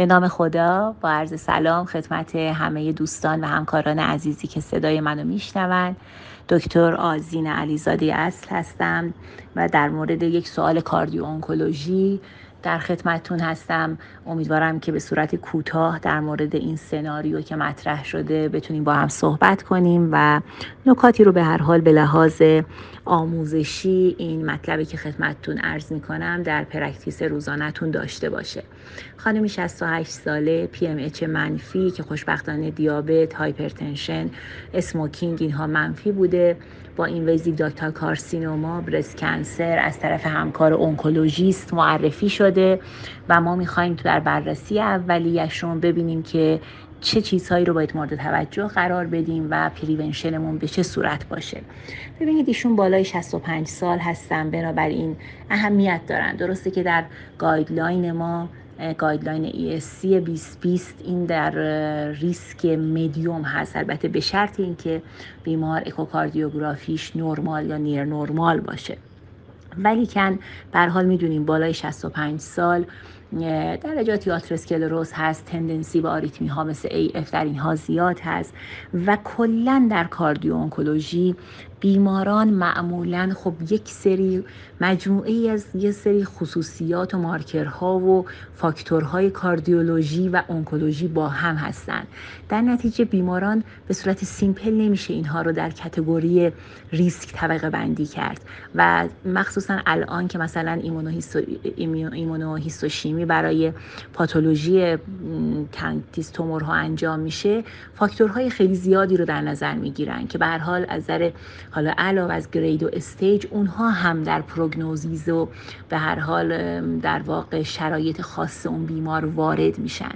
به نام خدا با عرض سلام خدمت همه دوستان و همکاران عزیزی که صدای منو میشنوند دکتر آزین علیزاده اصل هستم و در مورد یک سوال cardio در خدمتتون هستم. امیدوارم که به صورت کوتاه در مورد این سناریو که مطرح شده بتونیم با هم صحبت کنیم و نکاتی رو به هر حال به لحاظ آموزشی این مطلبی که خدمتتون عرض می کنم در practice روزانهتون داشته باشه. خانمی 68 ساله PMH منفی که خوشبختانه دیابت hypertension smoking اینها منفی بوده. با invasive ductal carcinoma breast cancer از طرف همکار oncologist معرفی شده و ما می‌خوایم تو در بررسی اولیهشون ببینیم که چه چیزهایی رو باید مورد توجه قرار بدیم و prevention مون به چه صورت باشه. ببینید ایشون بالای 65 سال هستن بنابراین اهمیت دارن. درسته که در guideline ما guideline ESC 2020 این در ریسک مدیوم هست. البته به شرط اینکه بیمار اکوکاردیوگرافیش نرمال یا near normal باشه. ولیکن به هر حال می‌دونیم بالای 65 سال درجات آتروسکلروز هست tendency به آریتمی ها مثل AF در اینها زیاد هست و کلا در cardio بیماران معمولا خب یک سری مجموعه ای از یه سری خصوصیات و مارکرها و فاکتورهای کاردیولوژی و اونکولوژی با هم هستند در نتیجه بیماران به صورت سیمپل نمیشه اینها رو در کتگوری ریسک طبقه بندی کرد و مخصوصا الان که مثلا ایمونوهیستوشیمی برای پاتولوژی کنتیس تومورها انجام میشه فاکتورهای خیلی زیادی رو در نظر می‌گیرن که به هر حال از نظر حالا علاوه از grade و stage اونها هم در prognosis و به هر حال در واقع شرایط خاص اون بیمار وارد میشن.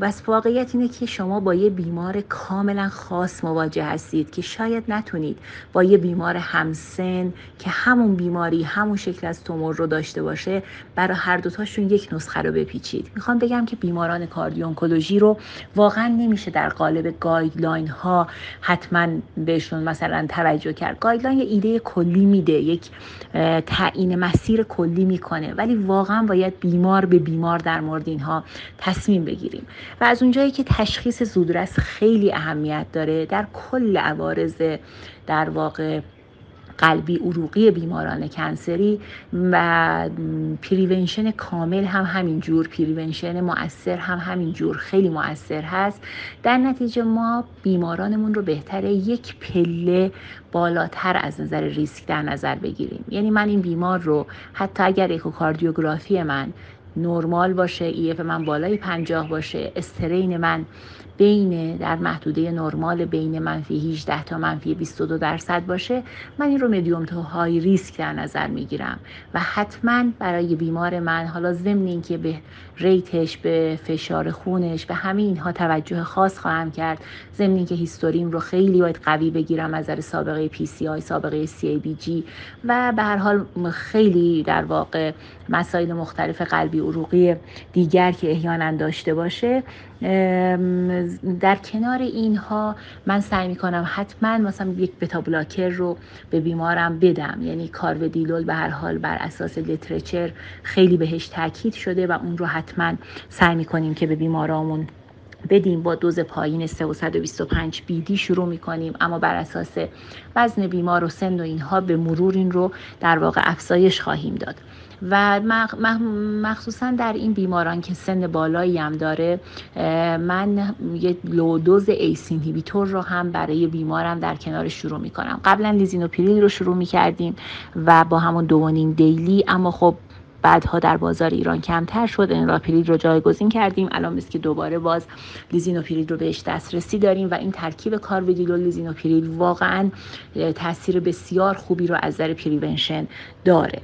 پس واقعیت اینه که شما با یه بیمار کاملا خاص مواجه هستید که شاید نتونید با یه بیمار همسن که همون بیماری همون شکل از تومور رو داشته باشه برای هر دوتاشون یک نسخه رو بپیچید. می‌خوام بگم که بیماران cardio-oncology رو واقعا نمیشه در قالب guideline ها حتما بهشون مثلا توجه کرد. guideline یه ایده کلی میده یک تعیین مسیر کلی می‌کنه ولی واقعا باید بیمار به بیمار در مورد اینها تصمیم بگیریم. و از اونجایی که تشخیص زودرس خیلی اهمیت داره در کل عوارض در واقع قلبی عروقی بیماران cancer ی و prevention کامل هم همینجور prevention مؤثر هم همینجور خیلی مؤثر هست. در نتیجه ما بیمارانمون رو بهتره یک پله بالاتر از نظر ریسک در نظر بگیریم. یعنی من این بیمار رو حتی اگر اکوکاردیوگرافی من نرمال باشه ایف من بالای پنجاه باشه استرین من بین در محدوده نرمال بین منفی 18 تا منفی 22 درصد باشه من این رو مدیوم تا های ریسک در نظر می‌گیرم. و حتما برای بیمار من حالا ضمن اینکه به rate ش به فشار خونش به همه اینها توجه خاص خواهم کرد ضمن اینکه history م رو خیلی باید قوی بگیرم از نظر سابقه PCI سابقه CABG و به هر حال خیلی در واقع مسائل مختلف قلبی عروقی دیگر که احیانا داشته باشه در کنار اینها من سعی می‌کنم حتما مثلا یک beta blocker رو به بیمارم بدم. یعنی کارودیلول به هر حال بر اساس literature خیلی بهش تاکید شده و اون رو حتما سعی می‌کنیم که به بیمارامون بدیم با دوز پایین 325 BID شروع می‌کنیم. اما بر اساس وزن بیمار و سن و اینها به مرور این رو در واقع افزایش خواهیم داد. و مخصوصا در این بیماران که سن بالایی هم داره من یه low dose ACE inhibitor رو هم برای بیمارم در کنار شروع می‌کنم. قبلا لیزینوپریل رو شروع می‌کردیم و با همون دو و نیم daily اما خب بعدها در بازار ایران کمتر شد. انالاپریل رو جایگزین کردیم. الان مثل که دوباره باز لیزینوپریل رو بهش دسترسی داریم و این ترکیب کارودیلول و لیزینوپریل واقعا تاثیر بسیار خوبی رو از نظر prevention داره.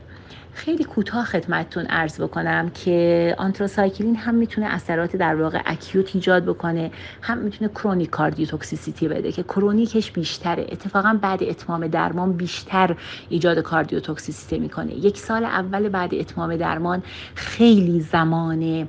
خیلی کوتاه خدمتتون عرض بکنم که anthracycline هم می‌تونه اثرات در واقع acute ایجاد بکنه هم می‌تونه chronic cardiotoxicity بده که chronic ش بیشتره. اتفاقا بعد اتمام درمان بیشتر ایجاد cardiotoxicity می‌کنه. یک سال اول بعد اتمام درمان خیلی زمان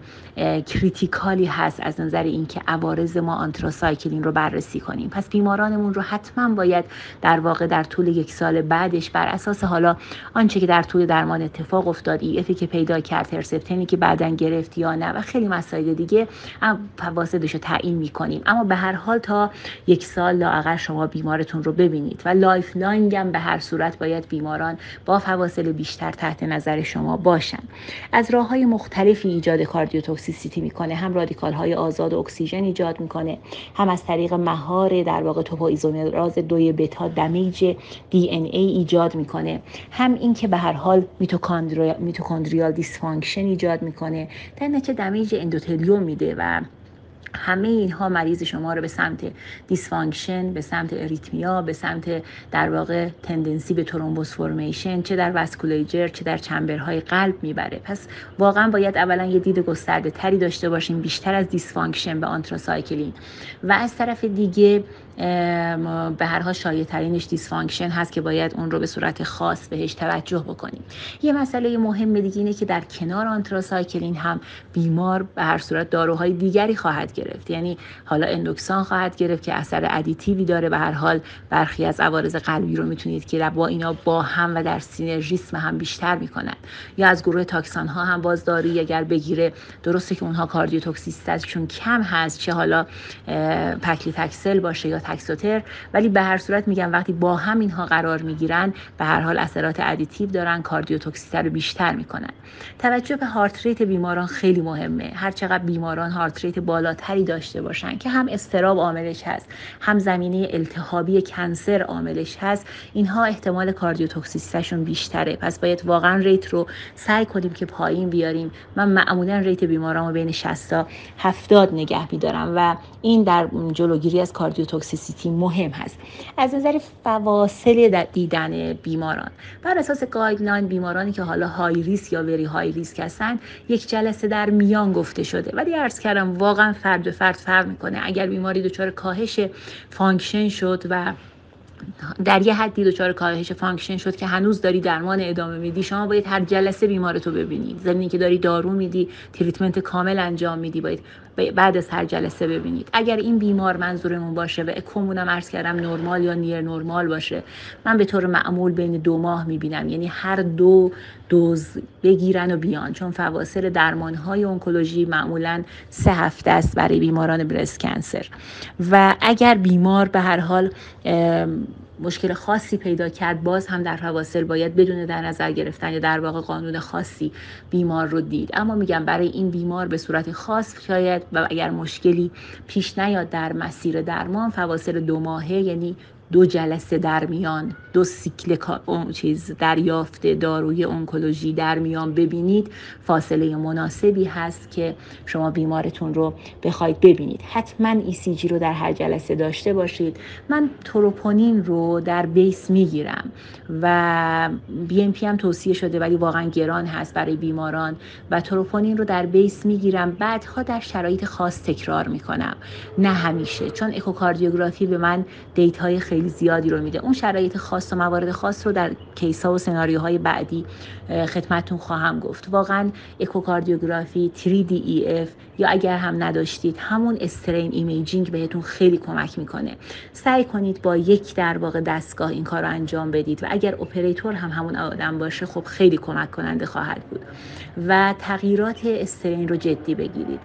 critical ی هست از نظر اینکه عوارض ما anthracycline رو بررسی کنیم. پس بیمارانمون رو حتما باید در واقع در طول یک سال بعدش بر اساس حالا آنچه که در طول درمان اتفاق افتاد EF ی که پیدا کرد هرسپتینی که بعدا گرفت یا نه و خیلی مسائل دیگه فواصلش رو تعیین می‌کنیم. اما به هر حال تا یک سال لااقل شما بیمارتون رو ببینید و lifelong هم به هر صورت باید بیماران با فواصل بیشتر تحت نظر شما باشن. از راه های مختلفی ایجاد cardiotoxicity می‌کنه. هم رادیکال های آزاد اکسیژن ایجاد می‌کنه. هم از طریق مهار در واقع topoisomerase دوی beta damage DNA ایجاد می‌کنه. هم اینکه به هر حال mitochondrial dysfunction ایجاد می‌کنه. در نتیجه damage endothelium میده و همه اینها مریض شما رو به سمت dysfunction به سمت arrhythmia به سمت در واقع tendency به thrombus formation چه در vasculature چه در chamber های قلب می‌بره. پس واقعا باید اولا یه دید گسترده تری داشته باشیم بیشتر از dysfunction به anthracycline و از طرف دیگه به هر حال شایع ترینش dysfunction هست که باید اون رو به صورت خاص بهش توجه بکنیم. یه مسئله مهم دیگه اینه که در کنار anthracycline هم بیمار به هر صورت داروهای دیگری خواهد گرفت. یعنی حالا اندوکسان خواهد گرفت که اثر additive ی داره. به هر حال برخی از عوارض قلبی رو می‌تونید که با اینا با هم و در synergism هم بیشتر می‌کنن. یا از گروه taxane ها هم باز دارویی اگر بگیره. درسته که اونها cardiotoxicity شون کم هست چه حالا پاکلیتاکسل باشه یا تاکسوتر ولی به هر صورت میگم وقتی با هم اینها قرار می‌گیرن به هر حال اثرات additive دارن cardiotoxicity رو بیشتر می‌کنن. توجه به heart rate بیماران خیلی مهمه. هر چقدر بیماران heart rate بالاتری داشته باشن که هم اضطراب عاملش هست هم زمینه التهابی cancer عاملش هست اینها احتمال cardiotoxicity شون بیشتره. پس باید واقعا rate رو سعی کنیم که پایین بیاریم. من معمولا rate بیماران رو بین 60 تا 70 نگه میدارم و این در جلوگیری از cardiotoxicity مهم هست. از نظر فواصل دیدن بیماران. بر اساس guideline بیمارانی که حالا high risk یا very high risk هستن یک جلسه در میان گفته شده. ولی عرض کردم واقعا فرد به فرد فرق می‌کنه. اگر بیماری دچار کاهش function شد و در یه حدی دچار کاهش function شد که هنوز داری درمان ادامه میدی. شما باید هر جلسه بیمارتو ببینید ضمن که داری دارو میدی treatment کامل انجام میدی باید بعد از هر جلسه ببینید. اگر این بیمار منظورمون باشه و اکومونم عرض کردم نرمال یا near normal باشه من به طور معمول بین دو ماه می‌بینم. یعنی هر دو دوز بگیرن و بیان چون فواصل درمان های انکولوژی معمولا سه هفته است برای بیماران برست کنسر. و اگر بیمار به هر حال مشکل خاصی پیدا کرد باز هم در فواصل باید بدون در نظر گرفتن یا در واقع قانون خاصی بیمار رو دید. اما میگم برای این بیمار به صورت خاص شاید و اگر مشکلی پیش نیاد در مسیر درمان فواصل دو ماهه یعنی دو جلسه در میان دو سیکل چیز دریافت داروی انکولوژی در میان ببینید. فاصله مناسبی هست که شما بیمارتون رو بخواید ببینید. حتما جی رو در هر جلسه داشته باشید. من تروپونین رو در بیس می‌گیرم و پی هم توصیه شده ولی واقعا گران هست برای بیماران. و تروپونین رو در بیس می‌گیرم. بعدها در شرایط خاص تکرار می‌کنم. نه همیشه چون اکوکاردیوگرافی به من data خیلی خیلی زیادی رو میده. اون شرایط خاص و موارد خاص رو در case ا و سناریوهای بعدی خدمتتون خواهم گفت. واقعا اکوکاردیوگرافی 3D EF یا اگر هم نداشتید همون strain imaging بهتون خیلی کمک می‌کنه. سعی کنید با یک در واقع دستگاه این کار رو انجام بدید و اگر اپراتور هم همون آدم باشه خب خیلی کمک کننده خواهد بود. و تغییرات strain رو جدی بگیرید.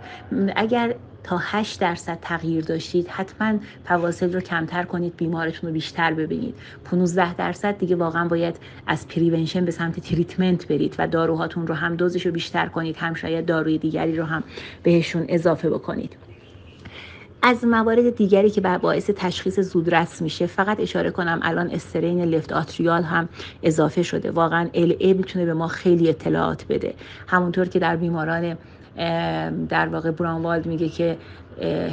اگر تا 8 درصد تغییر داشتید حتما فواصل رو کمتر کنید بیمارتون رو بیشتر ببینید. 15 درصد دیگه واقعا باید از prevention به سمت treatment برید و داروهاتون رو هم دوزش رو بیشتر کنید هم شاید داروی دیگری رو هم بهشون اضافه بکنید. از موارد دیگری که باعث تشخیص زودرس میشه فقط اشاره کنم الان strain left atrial هم اضافه شده. واقعا LA می‌تونه به ما خیلی اطلاعات بده. همونطور که در بیماران در واقع برانوالد میگه که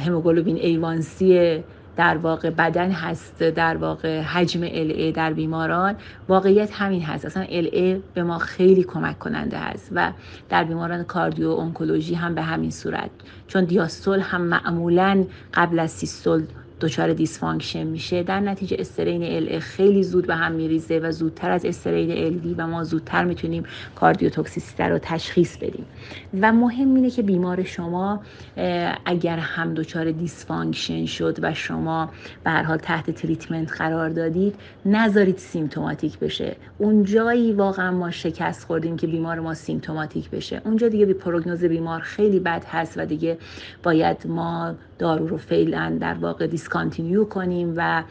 هموگلوبین A1C در واقع بدن هست در واقع حجم LA در بیماران. واقعیت همین هست. اصلا LA به ما خیلی کمک کننده هست و در بیماران cardio-oncology هم به همین صورت. چون دیاستول هم معمولا قبل از سیستول دچار dysfunction میشه. در نتیجه strain LA خیلی زود به هم میریزه و زودتر از strain LV ما زودتر می‌تونیم کاردیوتوکسیسیته رو تشخیص بدیم. و مهم اینه که بیمار شما اگر هم دچار dysfunction شد و شما به هر حال تحت treatment قرار دادید نذارید symptomatic بشه. اون جایی واقعا ما شکست خوردیم که بیمار ما symptomatic بشه. اونجا دیگه بی پروگنوز بیمار خیلی بد هست و دیگه باید ما دارو رو فعلا در واقع discontinue کنیم و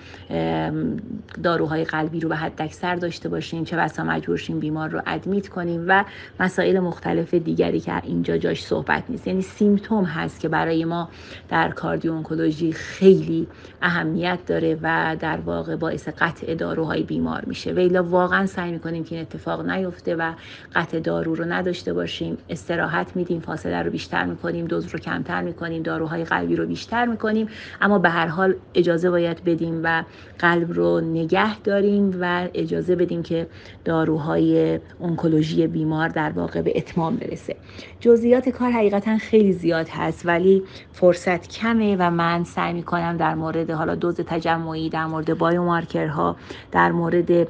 داروهای قلبی رو به حد اکثر داشته باشیم چه بسا مجبور شیم بیمار رو ادمیت کنیم و مسائل مختلف دیگری که اینجا جاش صحبت نیست. یعنی سیمتوم هست که برای ما در کاردیو اونکولوژی خیلی اهمیت داره و در واقع باعث قطع داروهای بیمار میشه. ویلا واقعا سعی می‌کنیم که این اتفاق نیفته و قطع دارو رو نداشته باشیم. استراحت میدیم فاصله رو بیشتر می‌کنیم دوز رو کمتر می‌کنیم داروهای قلبی رو بیشتر می‌کنیم اما به هر حال اجازه باید بدیم و قلب رو نگه داریم و اجازه بدیم که داروهای انکولوژی بیمار در واقع به اتمام برسه. جزئیات کار حقیقتا خیلی زیاد هست ولی فرصت کمه و من سعی می‌کنم در مورد حالا دوز تجمعی در مورد biomarker ها در مورد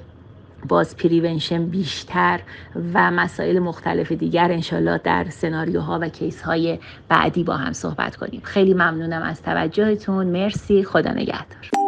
باز prevention بیشتر و مسائل مختلف دیگر انشالله در سناریوها و case های بعدی با هم صحبت کنیم. خیلی ممنونم از توجهتون. مرسی. خدا نگهدار.